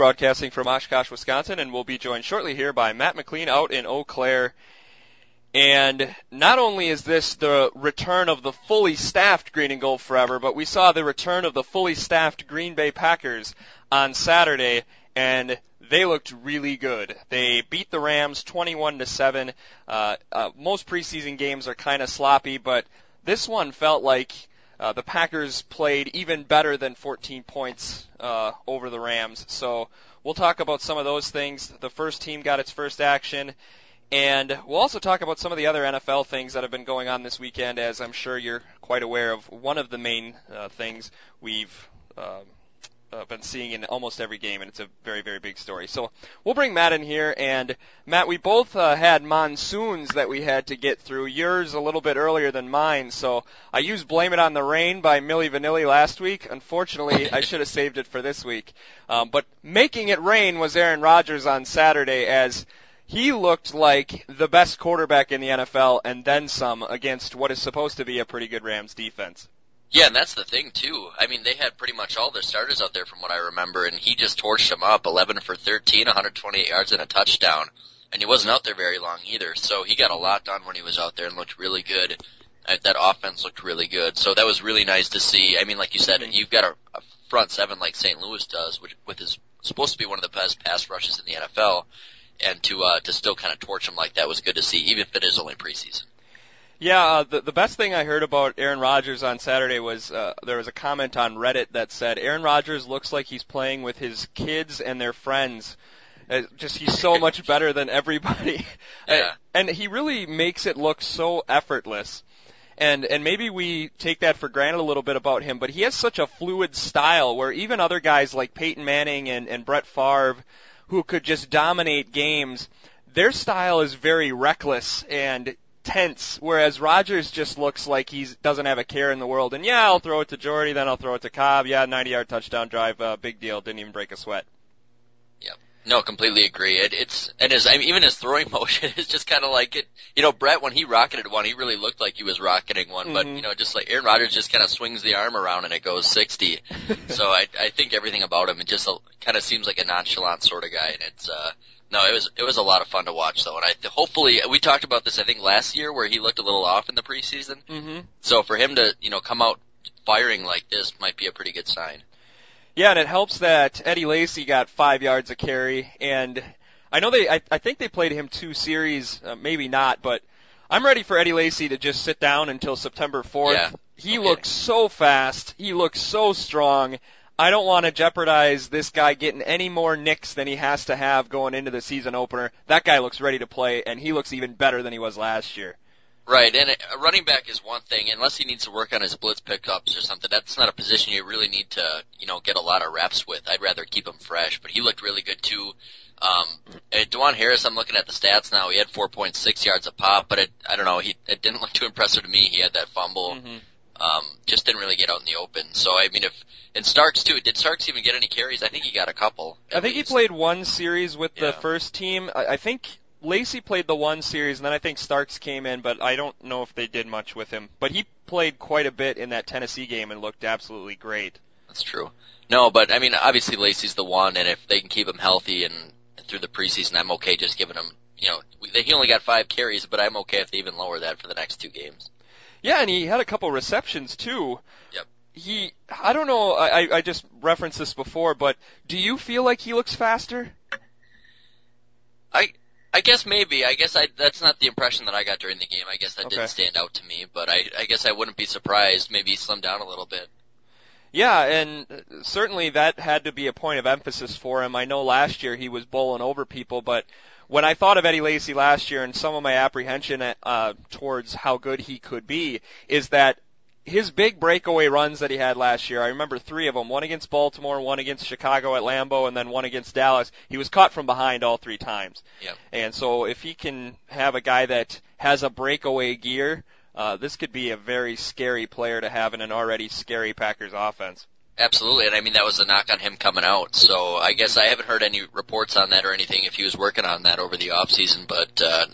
broadcasting from Oshkosh, Wisconsin, and we'll be joined shortly here by Matt McLean out in Eau Claire. And not only is this the return of the fully staffed Green and Gold Forever, but we saw the return of the fully staffed Green Bay Packers on Saturday, and they looked really good. They beat the Rams 21 to 7. Uh, uh, most preseason games are kind of sloppy, but this one felt like uh, the Packers played even better than 14 points uh, over the Rams. So we'll talk about some of those things. The first team got its first action. And we'll also talk about some of the other NFL things that have been going on this weekend, as I'm sure you're quite aware of. One of the main uh, things we've um, uh, been seeing in almost every game, and it's a very, very big story. So we'll bring Matt in here, and Matt, we both uh, had monsoons that we had to get through. Yours a little bit earlier than mine, so I used "Blame It on the Rain" by Milli Vanilli last week. Unfortunately, I should have saved it for this week. Um, but making it rain was Aaron Rodgers on Saturday as he looked like the best quarterback in the NFL and then some against what is supposed to be a pretty good Rams defense. Yeah, and that's the thing too. I mean, they had pretty much all their starters out there from what I remember, and he just torched them up. 11 for 13, 128 yards and a touchdown. And he wasn't out there very long either, so he got a lot done when he was out there and looked really good. Uh, that offense looked really good, so that was really nice to see. I mean, like you said, you've got a, a front seven like St. Louis does, which with his supposed to be one of the best pass rushes in the NFL, and to uh, to still kind of torch him like that was good to see, even if it is only preseason. Yeah, uh, the the best thing I heard about Aaron Rodgers on Saturday was uh, there was a comment on Reddit that said Aaron Rodgers looks like he's playing with his kids and their friends. Uh, just he's so much better than everybody, Yeah. and he really makes it look so effortless. And and maybe we take that for granted a little bit about him, but he has such a fluid style where even other guys like Peyton Manning and and Brett Favre, who could just dominate games, their style is very reckless and tense, whereas Rodgers just looks like he doesn't have a care in the world. And yeah, I'll throw it to Jordy, then I'll throw it to Cobb. Yeah, 90 yard touchdown drive, uh, big deal. Didn't even break a sweat. Yep. No, completely agree. It, it's and his I mean, even his throwing motion is just kind of like it. You know, Brett when he rocketed one, he really looked like he was rocketing one. But Mhm. you know, just like Aaron Rodgers just kind of swings the arm around and it goes sixty. so I I think everything about him it just kind of seems like a nonchalant sort of guy, and it's uh no, it was it was a lot of fun to watch though, and I hopefully we talked about this I think last year where he looked a little off in the preseason. Mm-hmm. So for him to you know come out firing like this might be a pretty good sign. Yeah, and it helps that Eddie Lacy got five yards a carry, and I know they, I, I think they played him two series, uh, maybe not, but I'm ready for Eddie Lacy to just sit down until September 4th. Yeah, he okay. looks so fast, he looks so strong. I don't want to jeopardize this guy getting any more nicks than he has to have going into the season opener. That guy looks ready to play, and he looks even better than he was last year. Right, and a running back is one thing, unless he needs to work on his blitz pickups or something. That's not a position you really need to, you know, get a lot of reps with. I'd rather keep him fresh, but he looked really good too. Um, and DuJuan Harris, I'm looking at the stats now. He had 4.6 yards a pop, but it, I don't know, he it didn't look too impressive to me. He had that fumble, Mm-hmm. Um, just didn't really get out in the open. So I mean, if and Starks too, did Starks even get any carries? I think he got a couple. I think he played one series with the first team. I, I think Lacy played the one series, and then I think Starks came in, but I don't know if they did much with him. But he played quite a bit in that Tennessee game and looked absolutely great. That's true. No, but I mean, obviously Lacy's the one, and if they can keep him healthy and through the preseason, I'm okay just giving him. You know, we- he only got five carries, but I'm okay if they even lower that for the next two games. Yeah, and he had a couple receptions too. Yep. He, I don't know. I, I- just referenced this before, but do you feel like he looks faster? I I guess maybe. I guess I that's not the impression that I got during the game. I guess that Okay. didn't stand out to me, but I I guess I wouldn't be surprised. Maybe he slimmed down a little bit. Yeah, and uh, certainly that had to be a point of emphasis for him. I know last year he was bowling over people, but when I thought of Eddie Lacy last year and some of my apprehension uh, towards how good he could be is that his big breakaway runs that he had last year, I remember three of them, one against Baltimore, one against Chicago at Lambeau, and then one against Dallas. He was caught from behind all three times. Yep. And so if he can have a guy that has a breakaway gear, uh, this could be a very scary player to have in an already scary Packers offense. Absolutely, and I mean that was a knock on him coming out. So I guess I haven't heard any reports on that or anything if he was working on that over the off season, but uh,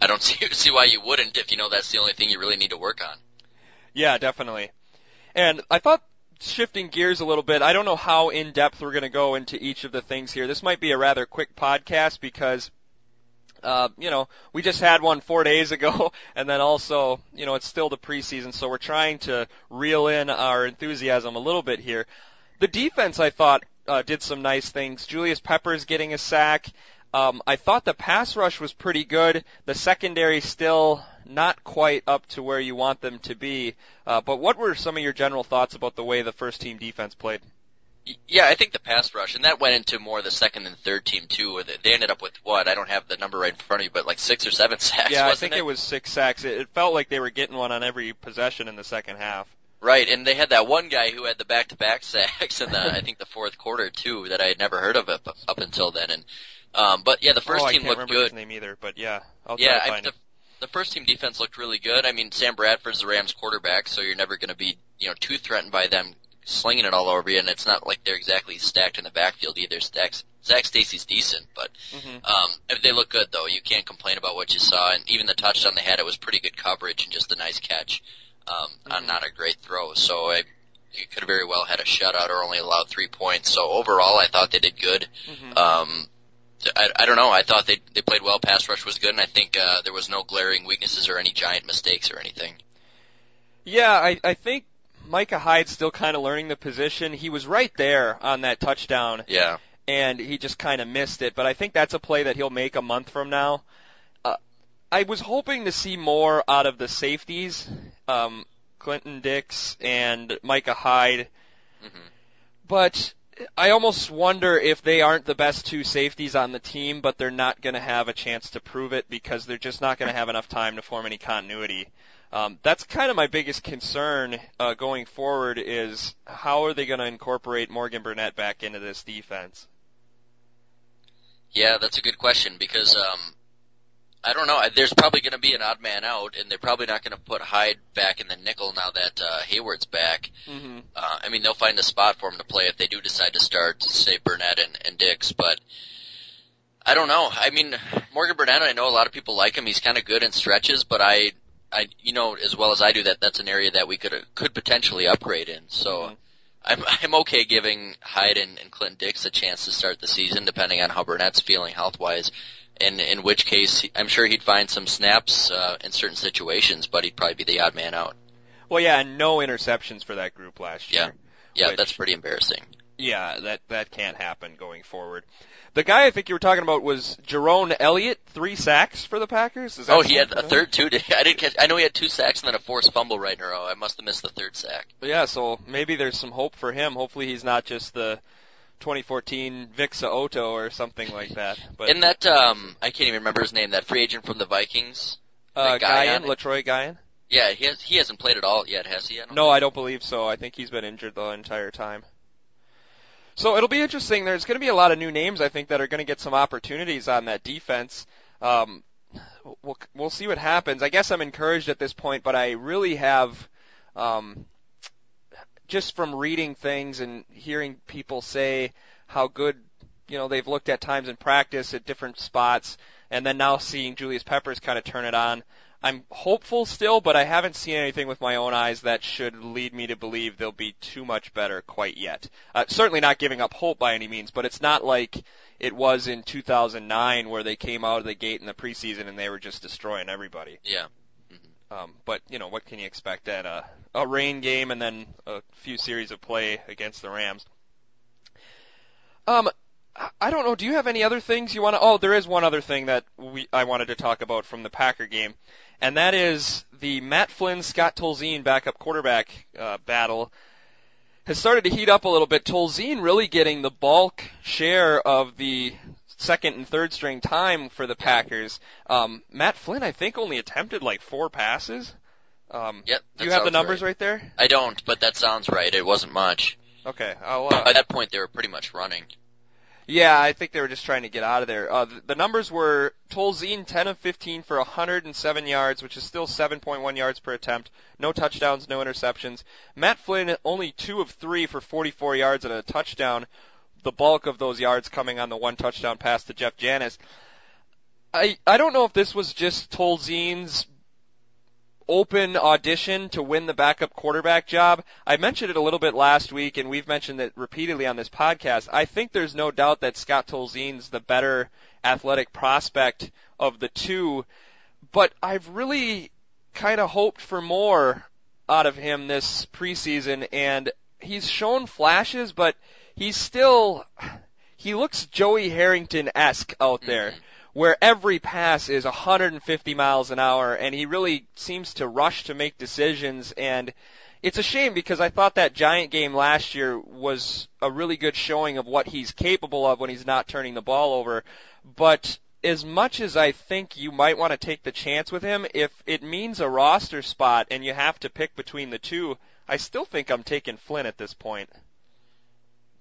I don't see see why you wouldn't if you know that's the only thing you really need to work on. Yeah, definitely. And I thought shifting gears a little bit, I don't know how in depth we're going to go into each of the things here. This might be a rather quick podcast because uh, you know, we just had one four days ago, and then also, you know, it's still the preseason, so we're trying to reel in our enthusiasm a little bit here. The defense, I thought, uh, did some nice things. Julius Peppers getting a sack. Um, I thought the pass rush was pretty good. The secondary still not quite up to where you want them to be. Uh, but what were some of your general thoughts about the way the first team defense played? Yeah, I think the pass rush, and that went into more the second and third team too. Where They ended up with what? I don't have the number right in front of you, but like six or seven sacks. Yeah, I think it? it was six sacks. It, it felt like they were getting one on every possession in the second half. Right, and they had that one guy who had the back-to-back sacks in the I think the fourth quarter too that I had never heard of up, up until then. And um, but yeah, the first oh, team I can't looked remember good. His name either, but yeah, I'll yeah, I, the, the first team defense looked really good. I mean, Sam Bradford's the Rams quarterback, so you're never going to be you know too threatened by them slinging it all over you, and it's not like they're exactly stacked in the backfield either. Zac, Stacy's decent, but Mhm. um, they look good though. You can't complain about what you saw, and even the touchdown they had, it was pretty good coverage and just a nice catch um, on Mhm. not a great throw. So I, you could have very well had a shutout or only allowed three points. So overall, I thought they did good. Mhm. Um, I, I don't know. I thought they they played well. Pass rush was good, and I think uh, there was no glaring weaknesses or any giant mistakes or anything. Yeah, I, I think Micah Hyde's still kind of learning the position. He was right there on that touchdown, Yeah. and he just kind of missed it. But I think that's a play that he'll make a month from now. Uh, I was hoping to see more out of the safeties, um, Clinton Dix and Micah Hyde, hmm but I almost wonder if they aren't the best two safeties on the team, but they're not going to have a chance to prove it because they're just not going to have enough time to form any continuity. Um, that's kind of my biggest concern uh, going forward is how are they going to incorporate Morgan Burnett back into this defense? Yeah, that's a good question because um, I don't know. There's probably going to be an odd man out, and they're probably not going to put Hyde back in the nickel now that uh, Hayward's back. Mm-hmm. Uh, I mean, they'll find a spot for him to play if they do decide to start, say Burnett and, and Dix, but I don't know. I mean, Morgan Burnett, I know a lot of people like him. He's kind of good in stretches, but I, I, you know, as well as I do, that that's an area that we could could potentially upgrade in. So. Mhm. I'm I'm okay giving Hyde and, and Clinton Dix a chance to start the season, depending on how Burnett's feeling health wise. And in which case, I'm sure he'd find some snaps uh, in certain situations, but he'd probably be the odd man out. Well, yeah, and no interceptions for that group last year. Yeah, Which- that's pretty embarrassing. Yeah, that that can't happen going forward. The guy I think you were talking about was Jayrone Elliott, three sacks for the Packers. Is that Oh, he had a third too. I didn't catch. I know he had two sacks and then a forced fumble right in a row. I must have missed the third sack. Yeah, so maybe there's some hope for him. Hopefully he's not just the 2014 Vic So'oto or something like that. But In that, um, I can't even remember his name. That free agent from the Vikings. uh, guy Guion. Letroy Guion? Yeah, he has. He hasn't played at all yet, has he? I No, I don't believe so. I think he's been injured the entire time. So it'll be interesting. There's going to be a lot of new names, I think, that are going to get some opportunities on that defense. Um, we'll we'll see what happens. I guess I'm encouraged at this point, but I really have, um, just from reading things and hearing people say how good, you know, they've looked at times in practice at different spots, and then now seeing Julius Peppers kind of turn it on. I'm hopeful still, but I haven't seen anything with my own eyes that should lead me to believe they'll be too much better quite yet. Uh, certainly not giving up hope by any means, but it's not like it was in 2009 where they came out of the gate in the preseason and they were just destroying everybody. Yeah. Um, but you know what can you expect at a a rain game and then a few series of play against the Rams? Um, I- I don't know. Do you have any other things you want to? Oh, there is one other thing that we I wanted to talk about from the Packer game, and that is the Matt Flynn Scott Tolzien backup quarterback uh, battle has started to heat up a little bit. Tolzien really getting the bulk share of the second and third string time for the Packers. Um, Matt Flynn, I think, only attempted like four passes. Um, Yep. do you have the numbers right. right there? I don't, but that sounds right. It wasn't much. Okay. Uh, By that point, they were pretty much running. Yeah, I think they were just trying to get out of there. Uh, the, the numbers were Tolzien 10 of 15 for 107 yards, which is still 7.1 yards per attempt. No touchdowns, no interceptions. Matt Flynn only 2 of 3 for 44 yards and a touchdown. The bulk of those yards coming on the one touchdown pass to Jeff Janis. I I don't know if this was just Tolzien's open audition to win the backup quarterback job. I mentioned it a little bit last week, and we've mentioned it repeatedly on this podcast. I think there's no doubt that Scott Tolzien's the better athletic prospect of the two, but I've really kind of hoped for more out of him this preseason, and he's shown flashes, but he's still he looks Joey Harrington esque out there. Mm-hmm. Where every pass is 150 miles an hour, and he really seems to rush to make decisions. And it's a shame because I thought that Giant game last year was a really good showing of what he's capable of when he's not turning the ball over. But as much as I think you might want to take the chance with him, if it means a roster spot and you have to pick between the two, I still think I'm taking Flynn at this point.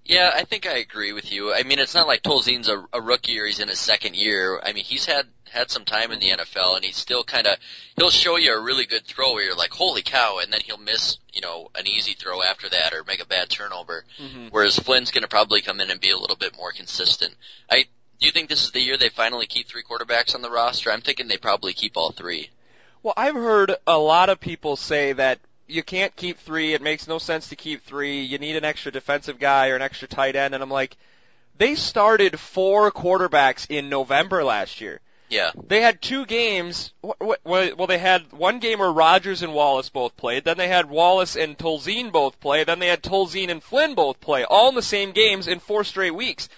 Yeah, I think I agree with you. I mean, it's not like Tolzien's a, a rookie or he's in his second year. I mean, he's had had some time in the NFL, and he's still kind of he'll show you a really good throw where you're like, holy cow, and then he'll miss you know an easy throw after that or make a bad turnover. Mm-hmm. Whereas Flynn's going to probably come in and be a little bit more consistent. I do you think this is the year they finally keep three quarterbacks on the roster? I'm thinking they probably keep all three. Well, I've heard a lot of people say that you can't keep three. It makes no sense to keep three. You need an extra defensive guy or an extra tight end. And I'm like, they started four quarterbacks in November last year. Yeah, They had two games. Well, they had one game where Rodgers and Wallace both played. Then they had Wallace and Tolzien both play. Then they had Tolzien and Flynn both play, all in the same games in four straight weeks.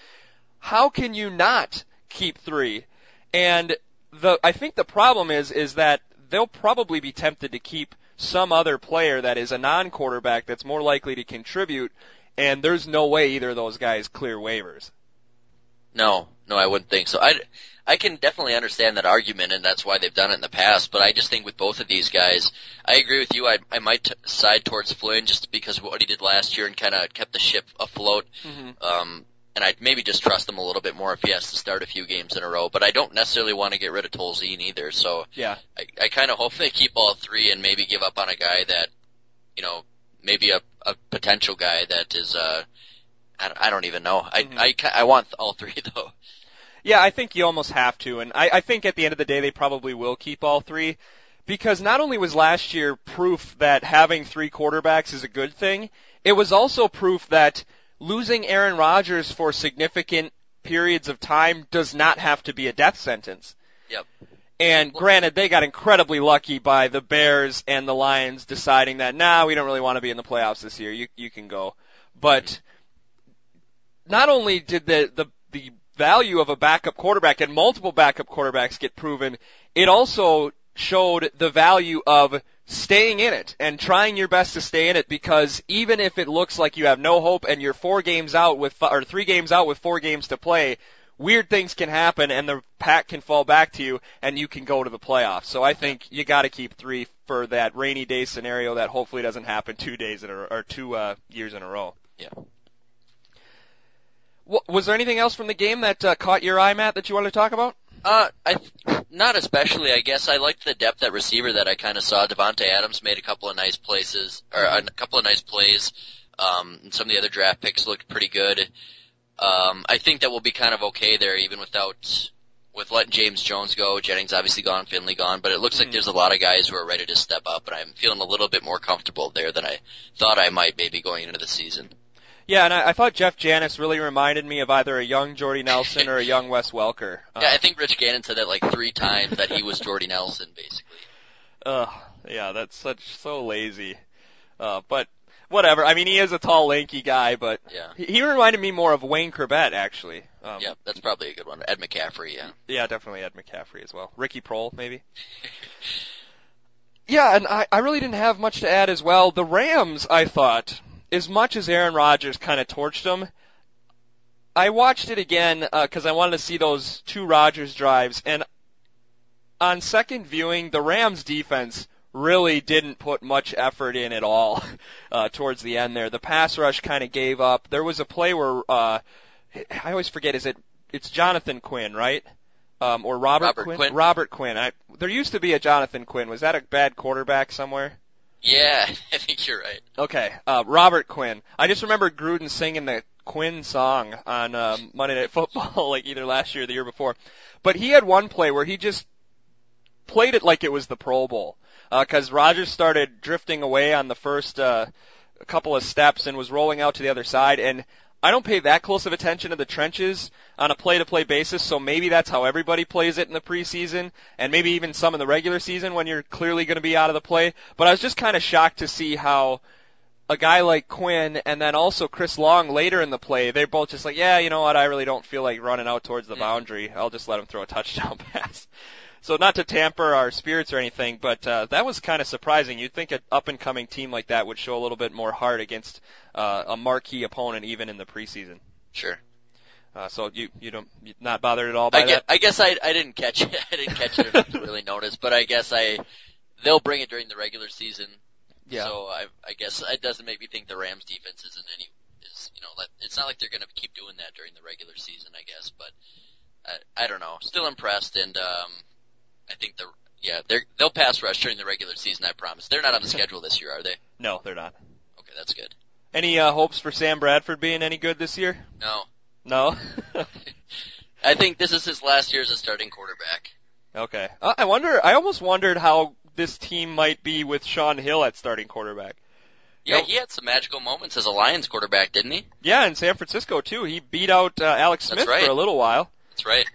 How can you not keep three? And the I think the problem is is that they'll probably be tempted to keep some other player that is a non-quarterback that's more likely to contribute. And there's no way either of those guys clear waivers. no, no, I wouldn't think so. I I can definitely understand that argument, and that's why they've done it in the past. But I just think with both of these guys, I agree with you. I I might t- side towards Flynn just because of what he did last year and kind of kept the ship afloat. Mm-hmm. Um, and I'd maybe just trust him a little bit more if he has to start a few games in a row. But I don't necessarily want to get rid of Tolzien either. So Yeah. I, I kind of hope they keep all three and maybe give up on a guy that, you know, maybe a, a potential guy that is, uh, I, don't- I don't even know. I, Mhm. I, I want all three though. Yeah, I think you almost have to, and I, I think at the end of the day they probably will keep all three, because not only was last year proof that having three quarterbacks is a good thing, it was also proof that losing Aaron Rodgers for significant periods of time does not have to be a death sentence. Yep. And granted, they got incredibly lucky by the Bears and the Lions deciding that, nah, we don't really want to be in the playoffs this year. You you can go. But not only did the the the value of a backup quarterback and multiple backup quarterbacks get proven, it also showed the value of staying in it and trying your best to stay in it because even if it looks like you have no hope and you're four games out with or three games out with four games to play, weird things can happen and the pack can fall back to you and you can go to the playoffs. So I think you got to keep three for that rainy day scenario that hopefully doesn't happen two days in a, or two uh, years in a row. Yeah. Wa- Was there anything else from the game that uh, caught your eye, Matt, that you wanted to talk about? Uh, I not especially. I guess I liked the depth at receiver that I kind of saw. Davante Adams made a couple of nice places, or a couple of nice plays. Um, and some of the other draft picks looked pretty good. Um, I think that we'll be kind of okay there, even without with letting James Jones go. Jennings obviously gone, Finley gone, but it looks Mhm. like there's a lot of guys who are ready to step up, and I'm feeling a little bit more comfortable there than I thought I might maybe going into the season. Yeah, and I, I thought Jeff Janis really reminded me of either a young Jordy Nelson or a young Wes Welker. Uh, Yeah, I think Rich Gannon said that like three times that he was Jordy Nelson, basically. Ugh, yeah, that's such so lazy. Uh, but whatever. I mean, he is a tall, lanky guy, but Yeah. he, he reminded me more of Wayne Chrebet, actually. Um, Yeah, that's probably a good one. Ed McCaffrey, yeah. Yeah, definitely Ed McCaffrey as well. Ricky Proehl, maybe. yeah, and I, I really didn't have much to add as well. The Rams, I thought, as much as Aaron Rodgers kind of torched them, I watched it again because I wanted to see those two Rodgers drives, and on second viewing, the Rams defense really didn't put much effort in at all uh, towards the end there. The pass rush kind of gave up. There was a play where uh, I always forget is it it's Jonathan Quinn, right? Um, or Robert, Robert Quinn? Quinn. Robert Quinn. I, there used to be a Jonathan Quinn. Was that a bad quarterback somewhere? Yeah, I think you're right. Okay, uh, Robert Quinn. I just remember Gruden singing the Quinn song on um, Monday Night Football, like either last year or the year before. But he had one play where he just played it like it was the Pro Bowl. because Rodgers started drifting away on the first uh, couple of steps and was rolling out to the other side. And I don't pay that close of attention to the trenches on a play-to-play basis, so maybe that's how everybody plays it in the preseason, and maybe even some in the regular season when you're clearly going to be out of the play. But I was just kind of shocked to see how a guy like Quinn and then also Chris Long later in the play, they're both just like, yeah, you know what, I really don't feel like running out towards the boundary. I'll just let him throw a touchdown pass. So not to tamper our spirits or anything, but uh, that was kind of surprising. You'd think an up and coming team like that would show a little bit more heart against uh, a marquee opponent even in the preseason. Sure. Uh, so you you don't you're not bothered at all by I guess, that? I guess I I didn't catch it. I didn't catch it to really notice, but I guess I they'll bring it during the regular season. Yeah. So I I guess it doesn't make me think the Rams defense isn't any is you know let, it's not like they're going to keep doing that during the regular season I guess, but I I don't know. Still impressed and um I think the yeah they're they'll pass rush during the regular season. I promise. They're not on the schedule this year, are they? No, they're not. Okay, that's good. Any uh, hopes for Sam Bradford being any good this year? No, No. I think this is his last year as a starting quarterback. okay. Uh, I wonder. I almost wondered how this team might be with Shaun Hill at starting quarterback. Yeah, he had some magical moments as a Lions quarterback, didn't he? Yeah, in San Francisco too. He beat out uh, Alex Smith right. for a little while. That's right.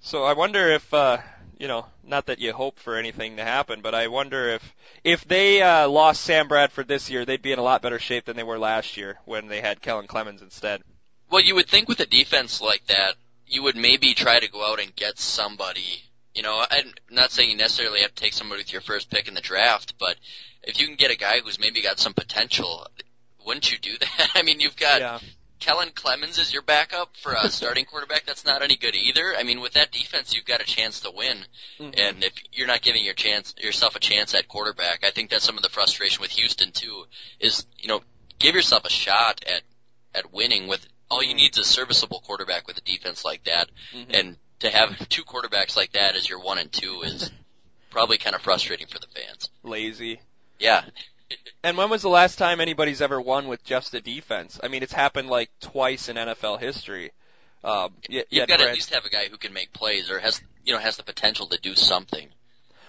So I wonder if, uh, you know, not that you hope for anything to happen, but I wonder if if they uh, lost Sam Bradford this year, they'd be in a lot better shape than they were last year when they had Kellen Clemens instead. Well, you would think with a defense like that, you would maybe try to go out and get somebody. You know, I'm not saying you necessarily have to take somebody with your first pick in the draft, but if you can get a guy who's maybe got some potential, wouldn't you do that? I mean, you've got yeah. Kellen Clemens as your backup for a starting quarterback. That's not any good either. I mean, with that defense, you've got a chance to win. Mhm. And if you're not giving your chance yourself a chance at quarterback, I think that's some of the frustration with Houston too. Is you know give yourself a shot at at winning with all you need is a serviceable quarterback with a defense like that, Mhm. and to have two quarterbacks like that as your one and two is probably kind of frustrating for the fans. lazy. Yeah, And when was the last time anybody's ever won with just a defense? I mean, it's happened like twice in NFL history. Um, y- you've got to at least have a guy who can make plays or has you know has the potential to do something.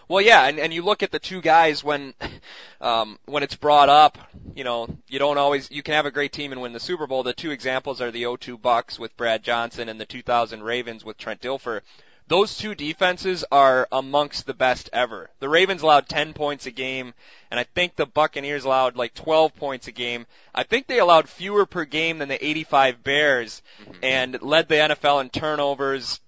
Well, yeah, and, and you look at the two guys when, um, when it's brought up, you know, you don't always, you can have a great team and win the Super Bowl. The two examples are the 02 Bucks with Brad Johnson and the 2000 Ravens with Trent Dilfer. Those two defenses are amongst the best ever. The Ravens allowed 10 points a game, and I think the Buccaneers allowed like 12 points a game. I think they allowed fewer per game than the 85 Bears, and led the NFL in turnovers,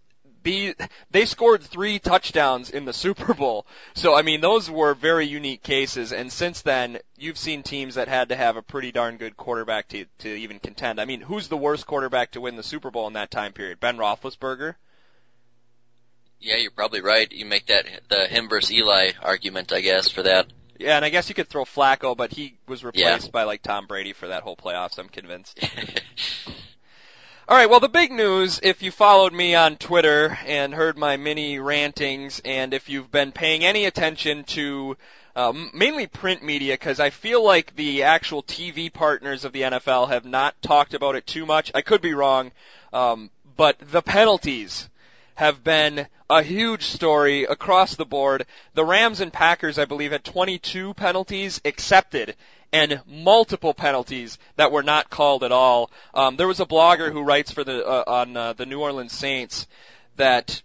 the they scored three touchdowns in the Super Bowl. So I mean, those were very unique cases. And since then, you've seen teams that had to have a pretty darn good quarterback to to even contend. I mean, who's the worst quarterback to win the Super Bowl in that time period? Ben Roethlisberger. Yeah, you're probably right. You make that the him versus Eli argument, I guess, for that. Yeah, and I guess you could throw Flacco, but he was replaced by like Tom Brady for that whole playoffs. I'm convinced. All right, well, the big news, if you followed me on Twitter and heard my mini rantings, and if you've been paying any attention to uh, mainly print media, because I feel like the actual TV partners of the NFL have not talked about it too much. I could be wrong, um, but the penalties have been a huge story across the board. The Rams and Packers, I believe, had 22 penalties accepted and multiple penalties that were not called at all. Um, there was a blogger who writes for the uh, on uh, the New Orleans Saints that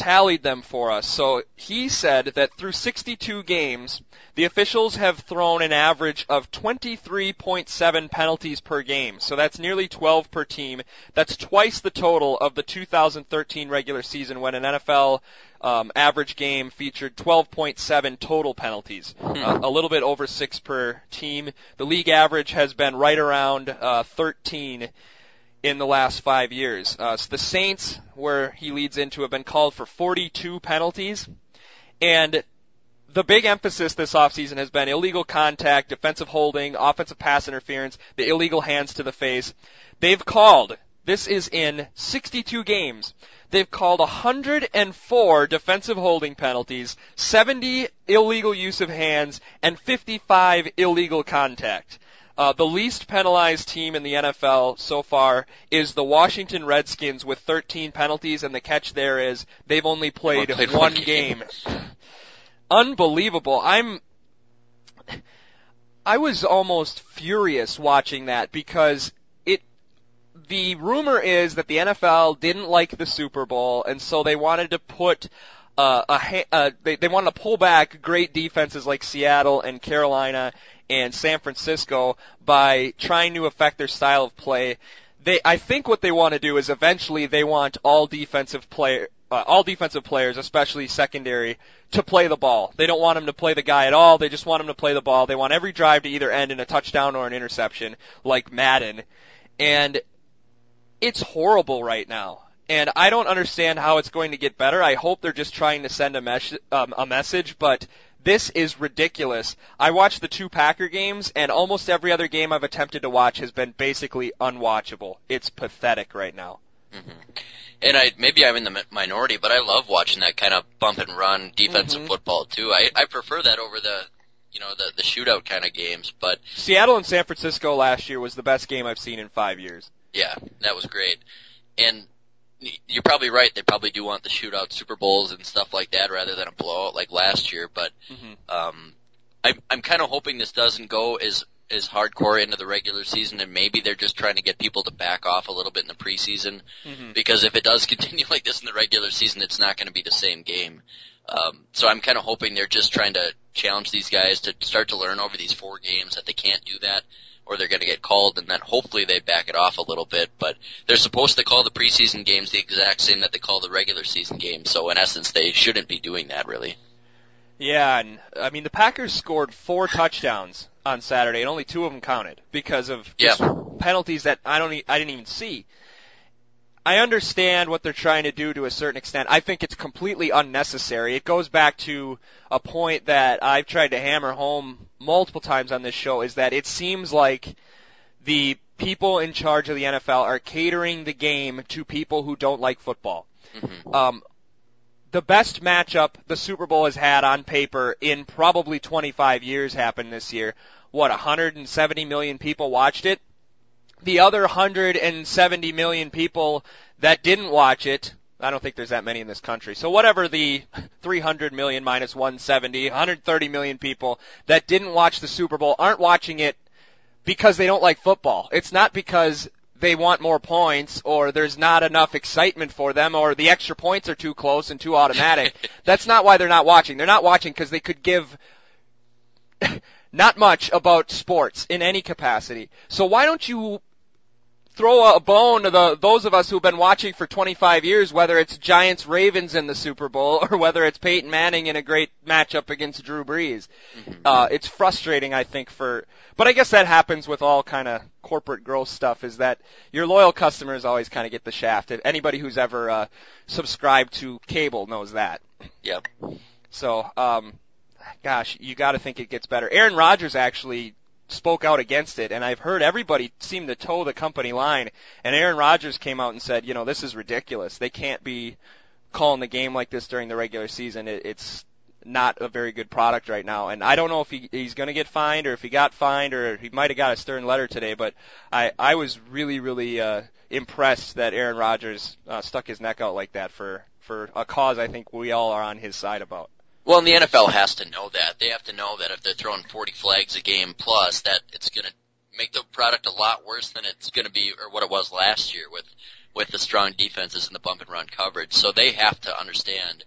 tallied them for us. So he said that through 62 games, the officials have thrown an average of 23.7 penalties per game. So that's nearly 12 per team. That's twice the total of the 2013 regular season when an NFL um, average game featured 12.7 total penalties, uh, a little bit over six per team. The league average has been right around uh, 13 in the last five years. Uh, so the Saints, where he leads into, have been called for 42 penalties, and the big emphasis this offseason has been illegal contact, defensive holding, offensive pass interference, the illegal hands to the face. They've called, this is in 62 games, they've called 104 defensive holding penalties, 70 illegal use of hands, and 55 illegal contact. Uh, the least penalized team in the NFL so far is the Washington Redskins with 13 penalties, and the catch there is they've only played, played one game. game. unbelievable. I'm I was almost furious watching that because it the rumor is that the NFL didn't like the Super Bowl and so they wanted to put uh, a uh, they they wanted to pull back great defenses like Seattle and Carolina and San Francisco by trying to affect their style of play. They I think what they want to do is eventually they want all defensive player uh, all defensive players, especially secondary, to play the ball. They don't want them to play the guy at all. They just want them to play the ball. They want every drive to either end in a touchdown or an interception, like Madden. And it's horrible right now. And I don't understand how it's going to get better. I hope they're just trying to send a, mes- um, a message, but this is ridiculous. I watched the two Packer games, and almost every other game I've attempted to watch has been basically unwatchable. It's pathetic right now. Mm-hmm and I maybe I'm in the minority, but I love watching that kind of bump and run defensive mm-hmm. football too. I I prefer that over the you know the the shootout kind of games. But Seattle and San Francisco last year was the best game I've seen in five years. Yeah, that was great. And you're probably right. They probably do want the shootout Super Bowls and stuff like that rather than a blowout like last year. But mm-hmm. um, I'm I'm kind of hoping this doesn't go as as hardcore into the regular season, and maybe they're just trying to get people to back off a little bit in the preseason. Mm-hmm. Because if it does continue like this in the regular season, it's not going to be the same game. Um, so I'm kind of hoping they're just trying to challenge these guys to start to learn over these four games that they can't do that, or they're going to get called, and then hopefully they back it off a little bit. But they're supposed to call the preseason games the exact same that they call the regular season games. So in essence, they shouldn't be doing that really. Yeah, and I mean the Packers scored four touchdowns on Saturday, and only two of them counted because of yeah. penalties that I don't, I didn't even see. I understand what they're trying to do to a certain extent. I think it's completely unnecessary. It goes back to a point that I've tried to hammer home multiple times on this show is that it seems like the people in charge of the NFL are catering the game to people who don't like football. Mm-hmm. Um, the best matchup the Super Bowl has had on paper in probably 25 years happened this year. What, 170 million people watched it? The other 170 million people that didn't watch it, I don't think there's that many in this country. So whatever the 300 million minus 170, 130 million people that didn't watch the Super Bowl aren't watching it because they don't like football. It's not because they want more points or there's not enough excitement for them or the extra points are too close and too automatic. That's not why they're not watching. They're not watching because they could give not much about sports in any capacity. So why don't you throw a bone to the those of us who've been watching for 25 years, whether it's Giants Ravens in the Super Bowl or whether it's Peyton Manning in a great matchup against Drew Brees. Mm-hmm. Uh, it's frustrating, I think, for but I guess that happens with all kind of corporate growth stuff. Is that your loyal customers always kind of get the shaft? Anybody who's ever uh, subscribed to cable knows that. Yep. So, um, gosh, you got to think it gets better. Aaron Rodgers actually spoke out against it, and I've heard everybody seem to toe the company line. And Aaron Rodgers came out and said, you know, this is ridiculous. They can't be calling the game like this during the regular season. It, it's not a very good product right now. And I don't know if he, he's going to get fined or if he got fined or he might have got a stern letter today. But I I was really really uh, impressed that Aaron Rodgers uh, stuck his neck out like that for for a cause I think we all are on his side about. Well, and the NFL has to know that. They have to know that if they're throwing 40 flags a game plus, that it's going to make the product a lot worse than it's going to be or what it was last year with with the strong defenses and the bump and run coverage. So they have to understand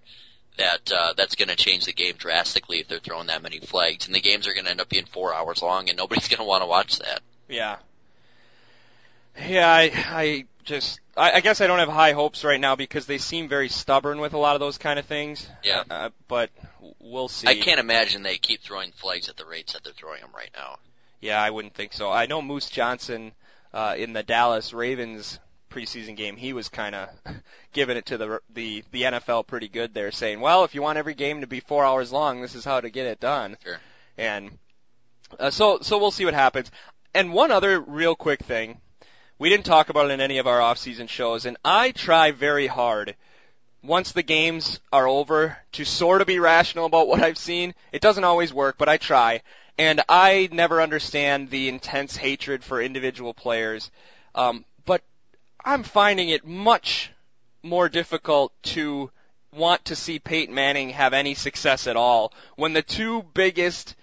that uh, that's going to change the game drastically if they're throwing that many flags, and the games are going to end up being four hours long, and nobody's going to want to watch that. Yeah. Yeah, I, I just, I, I guess I don't have high hopes right now because they seem very stubborn with a lot of those kind of things. Yeah. Uh, but we'll see. I can't imagine they keep throwing flags at the rates that they're throwing them right now. Yeah, I wouldn't think so. I know Moose Johnston uh, in the Dallas Ravens preseason game, he was kind of giving it to the the the NFL pretty good there, saying, "Well, if you want every game to be four hours long, this is how to get it done." Sure. And uh, so so we'll see what happens. And one other real quick thing, we didn't talk about it in any of our off-season shows, and I try very hard once the games are over to sort of be rational about what I've seen. It doesn't always work, but I try. And I never understand the intense hatred for individual players. Um, but I'm finding it much more difficult to want to see Peyton Manning have any success at all when the two biggest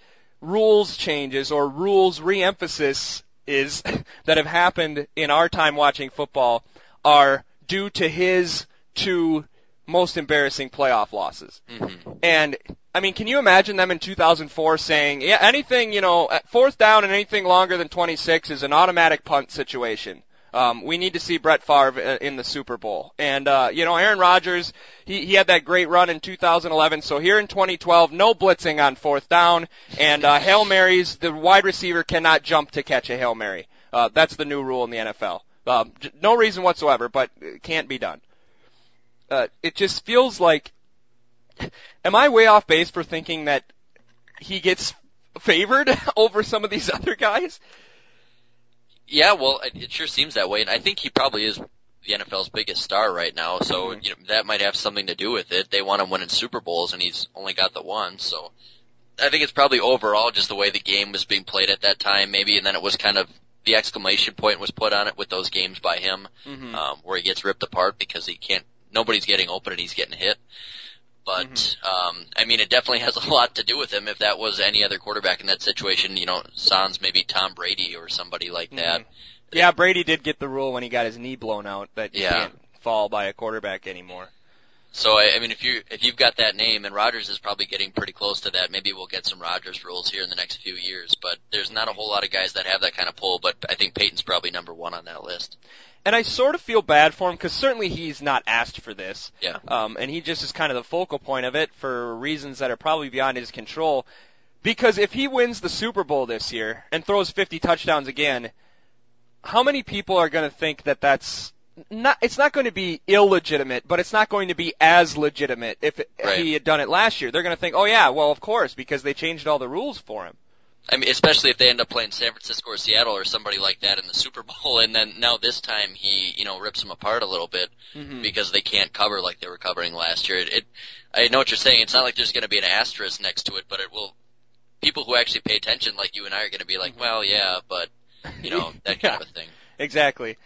rules changes or rules reemphasis is that have happened in our time watching football are due to his two most embarrassing playoff losses. Mm-hmm. And I mean, can you imagine them in 2004 saying, yeah, anything, you know, fourth down and anything longer than 26 is an automatic punt situation. Um, we need to see Brett Favre uh, in the Super Bowl. And, uh, you know, Aaron Rodgers, he, he had that great run in 2011. So here in 2012, no blitzing on fourth down. And, uh, Hail Marys, the wide receiver cannot jump to catch a Hail Mary. Uh, that's the new rule in the NFL. Um, no reason whatsoever, but it can't be done. Uh, it just feels like, am I way off base for thinking that he gets favored over some of these other guys? Yeah, well, it it sure seems that way, and I think he probably is the NFL's biggest star right now. So Mhm. you know that might have something to do with it. They want him winning Super Bowls, and he's only got the one. So I think it's probably overall just the way the game was being played at that time, maybe, and then it was kind of the exclamation point was put on it with those games by him, Mm-hmm. um, where he gets ripped apart because he can't. Nobody's getting open and he's getting hit. But Mhm. um, I mean, it definitely has a lot to do with him. If that was any other quarterback in that situation, you know, sans maybe Tom Brady or somebody like that. Mhm. Yeah, Brady did get the rule when he got his knee blown out that you Yeah. can't fall by a quarterback anymore. So I, I mean, if you if you've got that name, and Rodgers is probably getting pretty close to that, maybe we'll get some Rodgers rules here in the next few years. But there's not a whole lot of guys that have that kind of pull. But I think Peyton's probably number one on that list. And I sort of feel bad for him because certainly he's not asked for this. Yeah. Um, and he just is kind of the focal point of it for reasons that are probably beyond his control. Because if he wins the Super Bowl this year and throws 50 touchdowns again, how many people are going to think that that's not, it's not going to be illegitimate, but it's not going to be as legitimate if it, Right. he had done it last year. They're going to think, oh yeah, well of course, because they changed all the rules for him. I mean, especially if they end up playing San Francisco or Seattle or somebody like that in the Super Bowl, and then now this time he, you know, rips them apart a little bit Mm-hmm. because they can't cover like they were covering last year. It, it I know what you're saying. It's not like there's going to be an asterisk next to it, but it will. People who actually pay attention, like you and I, are going to be like, well, yeah, but you know, that kind Yeah. of a thing. Exactly.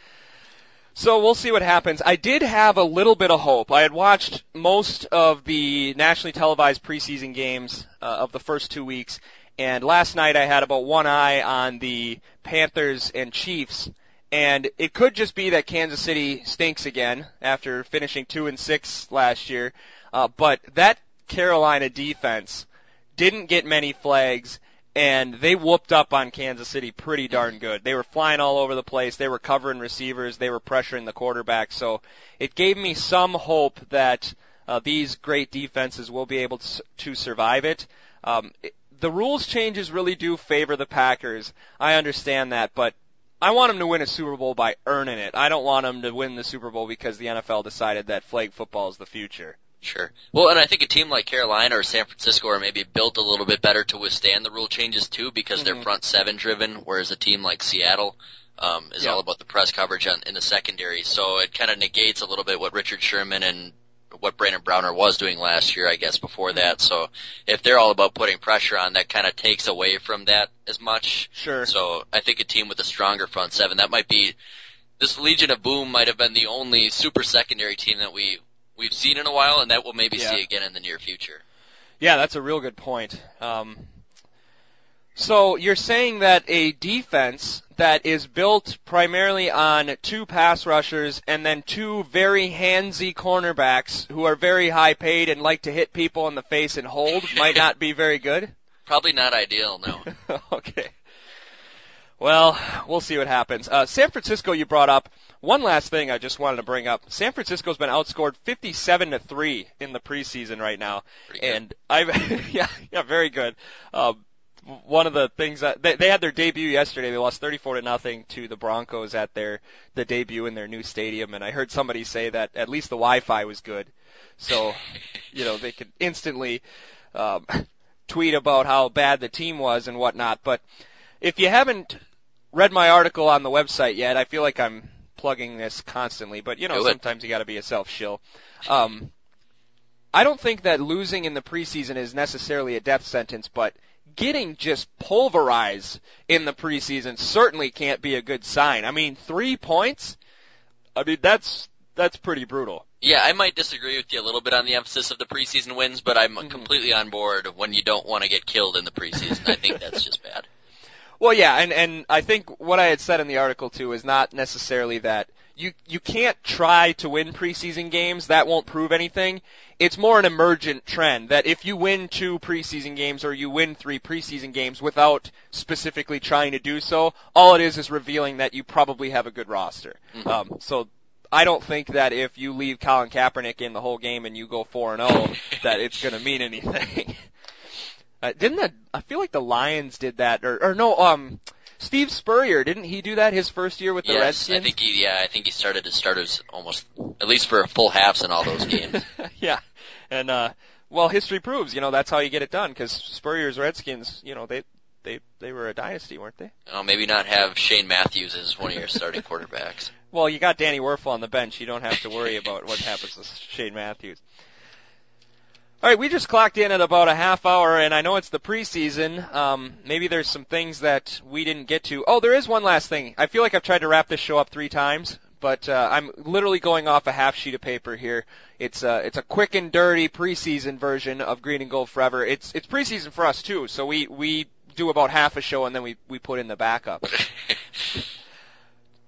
So we'll see what happens. I did have a little bit of hope. I had watched most of the nationally televised preseason games uh, of the first two weeks, and last night I had about one eye on the Panthers and Chiefs, and it could just be that Kansas City stinks again after finishing two and six last year. Uh, but that Carolina defense didn't get many flags and they whooped up on Kansas City pretty darn good. They were flying all over the place. They were covering receivers. They were pressuring the quarterback. So it gave me some hope that uh, these great defenses will be able to, to survive it. Um, it. The rules changes really do favor the Packers. I understand that, but I want them to win a Super Bowl by earning it. I don't want them to win the Super Bowl because the NFL decided that flag football is the future. Sure. Well, and I think a team like Carolina or San Francisco are maybe built a little bit better to withstand the rule changes too because they're Mhm. front seven driven, whereas a team like Seattle um, is Yeah. all about the press coverage on, in the secondary. So it kind of negates a little bit what Richard Sherman and what Brandon Browner was doing last year, I guess, before Mm-hmm. that. So if they're all about putting pressure on, that kind of takes away from that as much. Sure. So I think a team with a stronger front seven, that might be, this Legion of Boom might have been the only super secondary team that we, we've seen in a while, and that we'll maybe Yeah. see again in the near future. Yeah, that's a real good point. Um, so you're saying that a defense that is built primarily on two pass rushers and then two very handsy cornerbacks who are very high paid and like to hit people in the face and hold might not be very good? Probably not ideal, no. okay. Well, we'll see what happens. Uh, San Francisco, you brought up. One last thing I just wanted to bring up. San Francisco's been outscored 57 to 3 in the preseason right now. And I've, yeah, yeah, very good. Um, one of the things that they, they had their debut yesterday. They lost 34 to nothing to the Broncos at their the debut in their new stadium, and I heard somebody say that at least the Wi-Fi was good, so you know they could instantly um, tweet about how bad the team was and whatnot. But if you haven't read my article on the website yet, I feel like I'm plugging this constantly, but you know Do it. sometimes you got to be a self shill. Um, I don't think that losing in the preseason is necessarily a death sentence, but getting just pulverized in the preseason certainly can't be a good sign. I mean, three points. I mean, that's that's pretty brutal. Yeah, I might disagree with you a little bit on the emphasis of the preseason wins, but I'm Mhm. completely on board when you don't want to get killed in the preseason. I think that's just bad. Well, yeah, and and I think what I had said in the article too is not necessarily that you you can't try to win preseason games. That won't prove anything. It's more an emergent trend that if you win two preseason games or you win three preseason games without specifically trying to do so, all it is is revealing that you probably have a good roster. Mhm. Um, so. I don't think that if you leave Colin Kaepernick in the whole game and you go four and zero, that it's going to mean anything. Uh, didn't that? I feel like the Lions did that, or, or no, um, Steve Spurrier didn't he do that his first year with the yes, Redskins? I think he. Yeah, I think he started his starters almost at least for full halves in all those games. yeah, and uh, well, history proves, you know, that's how you get it done. Because Spurrier's Redskins, you know, they they they were a dynasty, weren't they? Oh, maybe not have Shane Matthews as one of your starting quarterbacks. Well, you got Danny Wuerffel on the bench. You don't have to worry about what happens to Shane Matthews. All right, we just clocked in at about a half hour, and I know it's the preseason. Um, maybe there's some things that we didn't get to. Oh, there is one last thing. I feel like I've tried to wrap this show up three times, but uh, I'm literally going off a half sheet of paper here. It's a it's a quick and dirty preseason version of Green and Gold Forever. It's it's preseason for us too, so we we do about half a show and then we we put in the backup.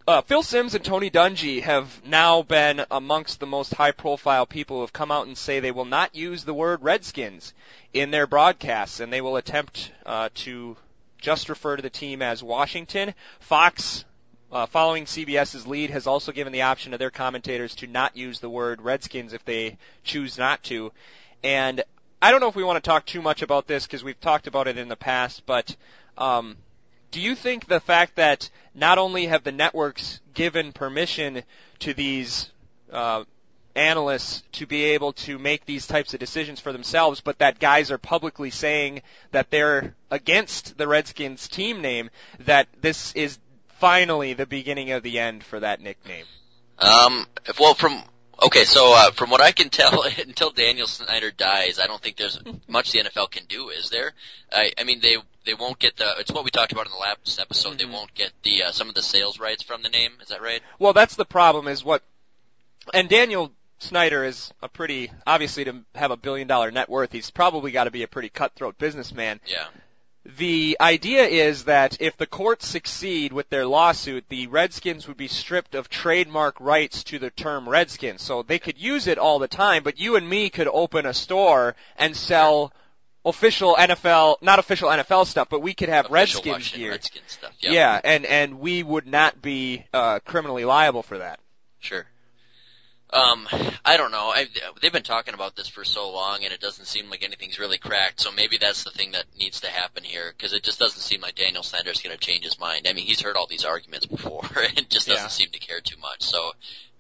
Uh, Phil Simms and Tony Dungy have now been amongst the most high profile people who have come out and say they will not use the word Redskins in their broadcasts and they will attempt uh, to just refer to the team as Washington. Fox, uh, following CBS's lead, has also given the option to their commentators to not use the word Redskins if they choose not to. And I don't know if we want to talk too much about this because we've talked about it in the past, but um, do you think the fact that not only have the networks given permission to these uh, analysts to be able to make these types of decisions for themselves, but that guys are publicly saying that they're against the Redskins team name, that this is finally the beginning of the end for that nickname? Um, well, from okay, so uh, from what I can tell, until Daniel Snyder dies, I don't think there's much the NFL can do. Is there? I, I mean, they they won't get the. It's what we talked about in the last episode. Mhm. They won't get the uh, some of the sales rights from the name. Is that right? Well, that's the problem is what, and Daniel Snyder is a pretty, obviously to have a billion dollar net worth, he's probably got to be a pretty cutthroat businessman. Yeah. The idea is that if the courts succeed with their lawsuit, the Redskins would be stripped of trademark rights to the term Redskins. So they could use it all the time, but you and me could open a store and sell official NFL, not official NFL stuff, but we could have Official Redskins Washington gear. Redskins stuff. Yep. Yeah, and and we would not be uh, criminally liable for that. Sure. Um, I don't know. I, they've been talking about this for so long, and it doesn't seem like anything's really cracked. So maybe that's the thing that needs to happen here, because it just doesn't seem like Daniel Snyder's going to change his mind. I mean, he's heard all these arguments before, and just doesn't Yeah. seem to care too much. So,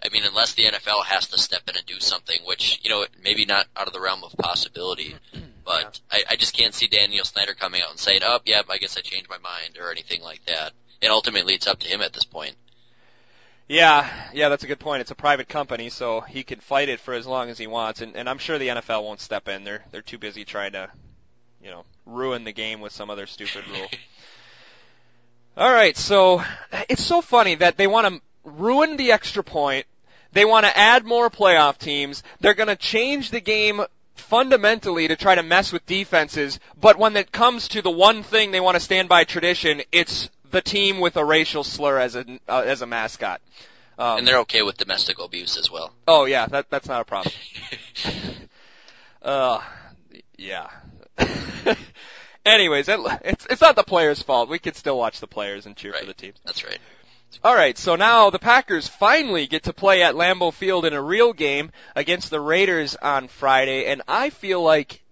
I mean, unless the NFL has to step in and do something, which you know, maybe not out of the realm of possibility, but I, I just can't see Daniel Snyder coming out and saying, "Oh, yeah, I guess I changed my mind" or anything like that. And ultimately, it's up to him at this point. Yeah, yeah, that's a good point. It's a private company, so he can fight it for as long as he wants, and, and I'm sure the NFL won't step in. They're they're too busy trying to, you know, ruin the game with some other stupid rule. All right, so it's so funny that they want to ruin the extra point. They want to add more playoff teams. They're going to change the game fundamentally to try to mess with defenses, but when it comes to the one thing they want to stand by tradition, it's the team with a racial slur as a uh, as a mascot. Um, And they're okay with domestic abuse as well. oh yeah, that that's not a problem. Uh, yeah. Anyways, it, it's it's not the players' fault. We could still watch the players and cheer for the teams. That's right. All right, so now the Packers finally get to play at Lambeau Field in a real game against the Raiders on Friday, and I feel like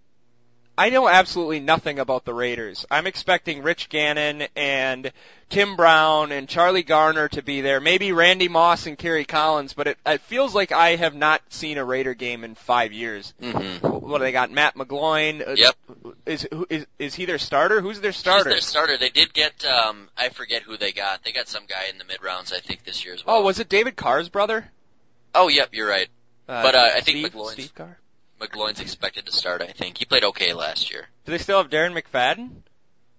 I know absolutely nothing about the Raiders. I'm expecting Rich Gannon and Tim Brown and Charlie Garner to be there, maybe Randy Moss and Kerry Collins, but it, it feels like I have not seen a Raider game in five years. Mm-hmm. What do they got? Matt McGloin. Uh, Yep. Is is is he their starter? Who's their starter? He's their starter. They did get um I forget who they got. They got some guy in the mid rounds I think this year as well. oh, was it David Carr's brother? Oh, yep, you're right. Uh, But, uh, I think McGloin's- Steve Carr. McGloin's expected to start, I think. He played okay last year. Do they still have Darren McFadden?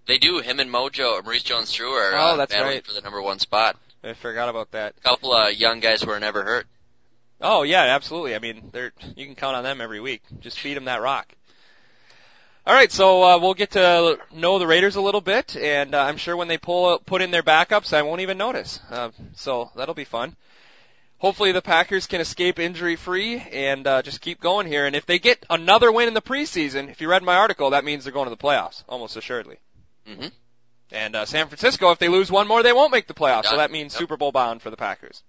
They do. Him and Mojo, Maurice Jones-Drew are Oh, uh, that's battling right. for the number one spot. I forgot about that. A couple of young guys who are never hurt. Oh yeah, absolutely. I mean, they're you can count on them every week. Just feed them that rock. All right, so uh, we'll get to know the Raiders a little bit, and uh, I'm sure when they pull put in their backups, I won't even notice. Uh, so that'll be fun. Hopefully the Packers can escape injury free and uh, just keep going here. And if they get another win in the preseason, if you read my article, that means they're going to the playoffs almost assuredly. Mm-hmm. And uh, San Francisco, if they lose one more, they won't make the playoffs. So that means Yep. Super Bowl bound for the Packers.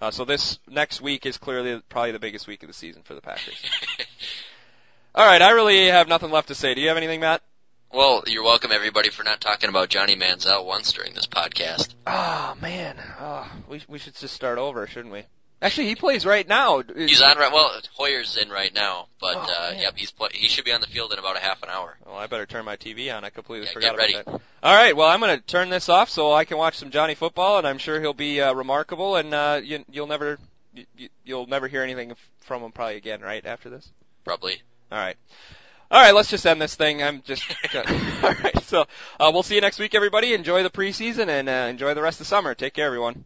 Uh, so this next week is clearly probably the biggest week of the season for the Packers. All right, I really have nothing left to say. Do you have anything, Matt? well, you're welcome everybody for not talking about Johnny Manziel once during this podcast. Oh man, oh, we we should just start over, shouldn't we? Actually, he plays right now. He's on right. Well, Hoyer's in right now, but Oh, uh, man. yep, he's play, he should be on the field in about a half an hour. Well, I better turn my TV on. I completely Yeah, forgot get ready. about that. All right, well, I'm going to turn this off so I can watch some Johnny football, and I'm sure he'll be uh, remarkable, and uh, you, you'll never you, you- you'll never hear anything from him probably again, right after this. Probably. All right. All right, let's just end this thing. I'm just all right. So uh, we'll see you next week, everybody. Enjoy the preseason and uh, enjoy the rest of the summer. Take care, everyone.